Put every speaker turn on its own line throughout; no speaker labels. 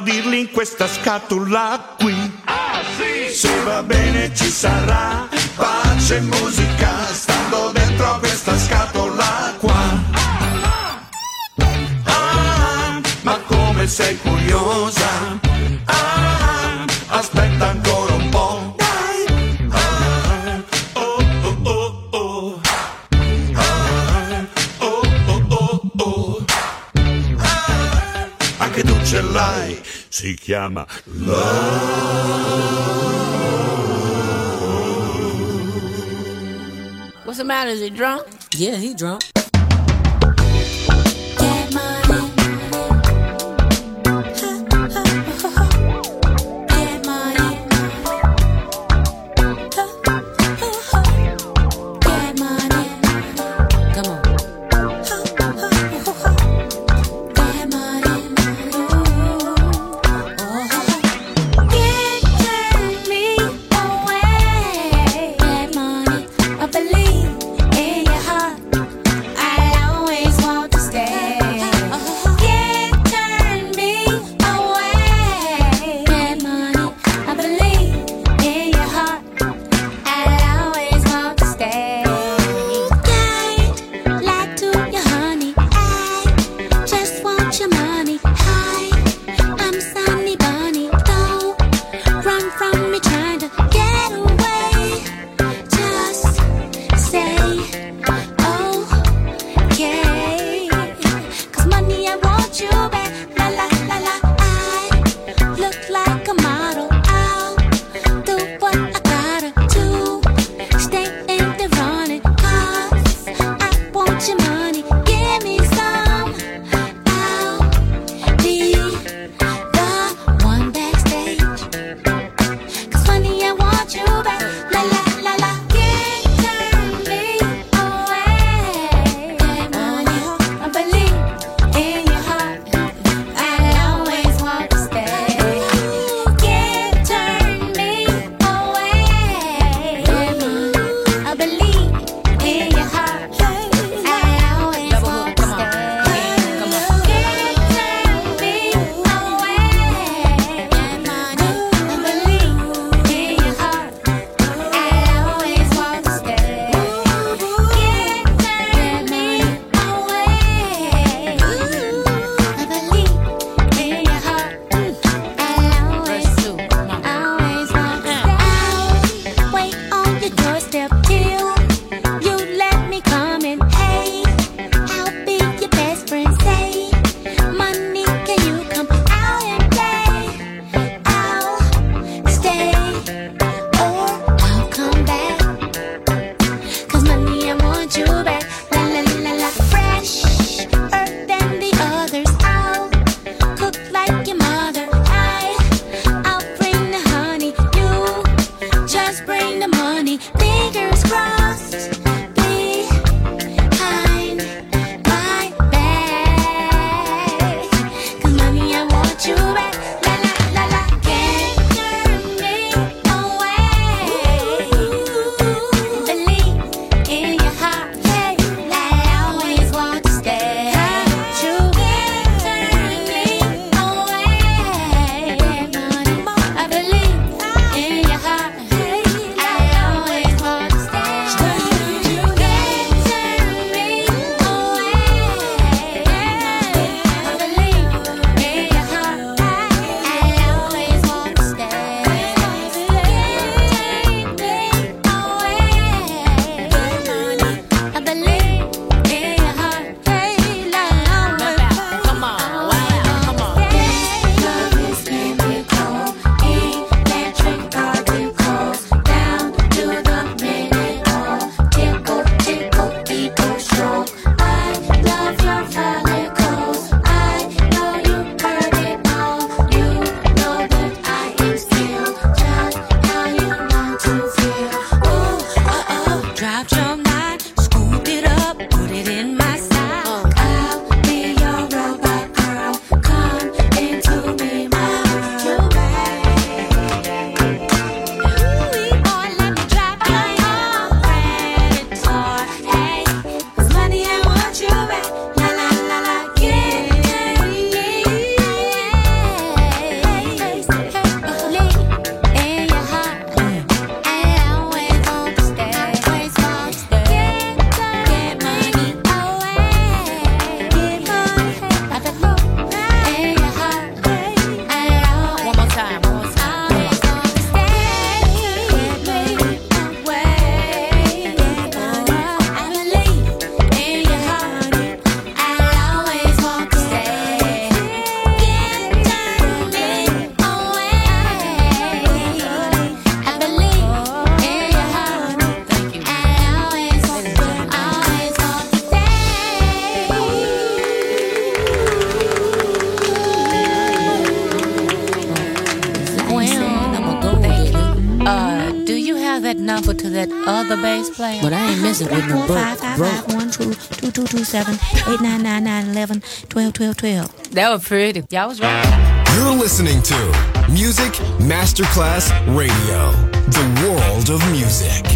dirli in questa scatola qui. Se va bene ci sarà pace e musica stando dentro questa scatola qua. Ah, ma come sei curiosa? Ah, aspetta ancora un po'. Ah. Ah, oh. Ah, anche tu ce l'hai, si chiama
What's the matter? Is he drunk?
Yeah, he drunk. 227-899-911-1212. That
was pretty. Y'all was right.
You're listening to Music Masterclass Radio, the world of music.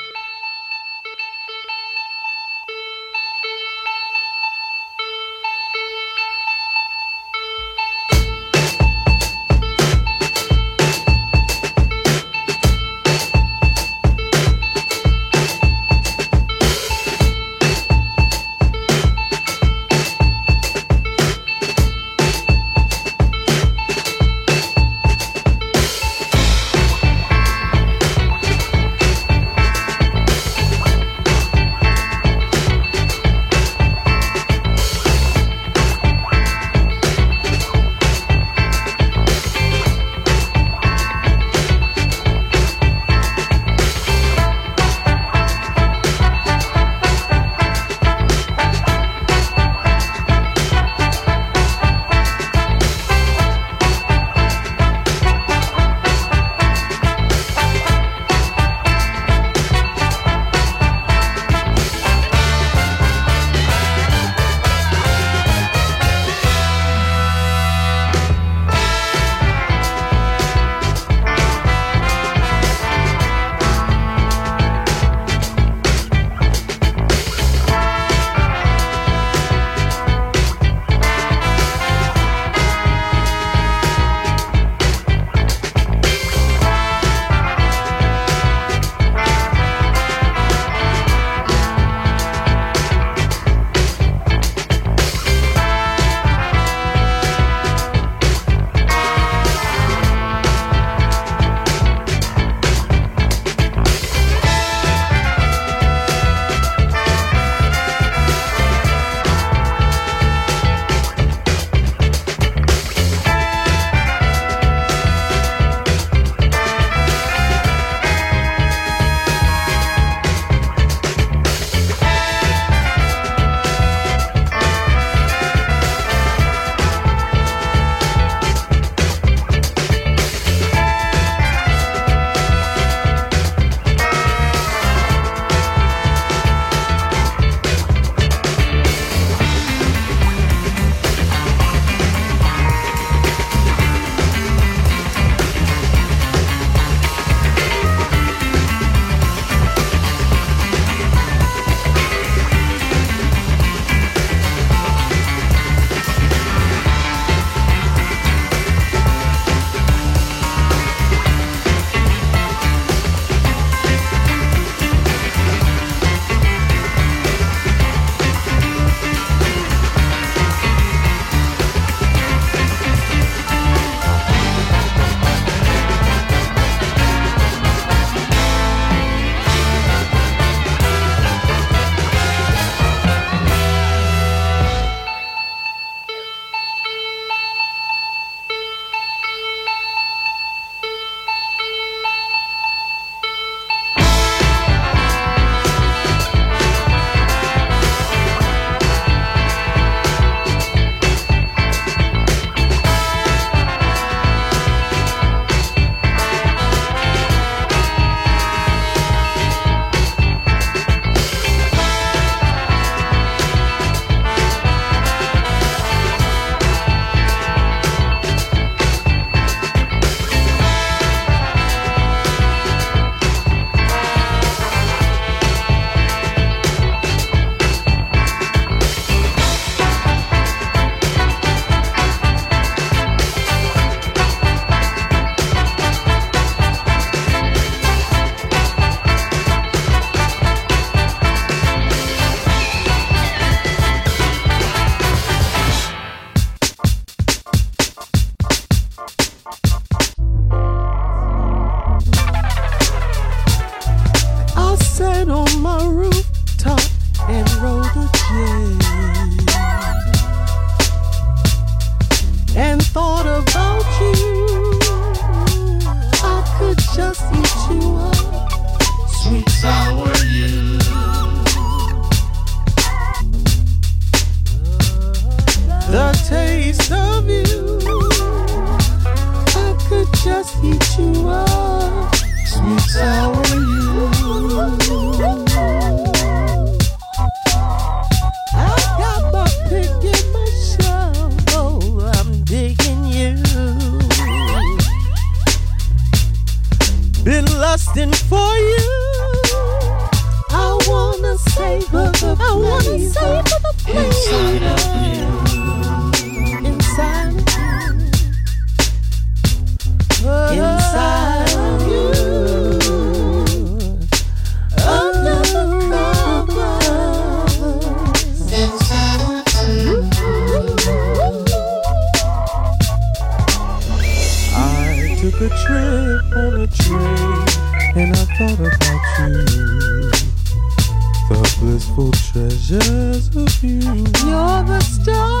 The
blissful treasures of you. You're the star,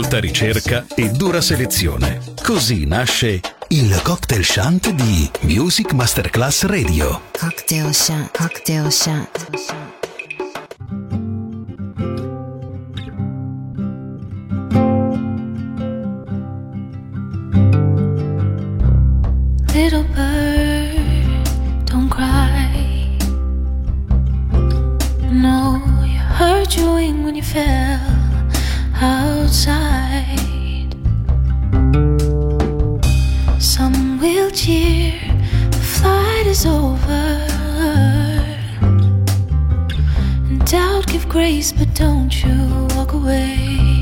Molta ricerca e dura selezione. Così nasce il cocktail shant di Music Masterclass Radio.
Cocktail Shant. Cocktail Shant.
Little bird, don't cry. No, you hurt your wing when you fell outside. Some will cheer, the flight is over. And doubt give grace, but don't you walk away.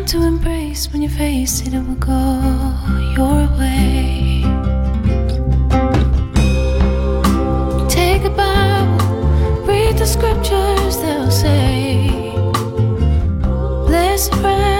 Time to embrace when you face it, it will go your way. Take a Bible, read the scriptures, they'll say. Blessed rather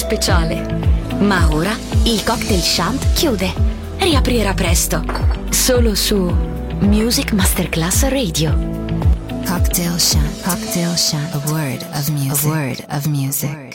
speciale. Ma ora il cocktail shant chiude. Riaprirà presto. Solo su Music Masterclass Radio.
Cocktail Shant. Cocktail Shant. A word of music. A word of music.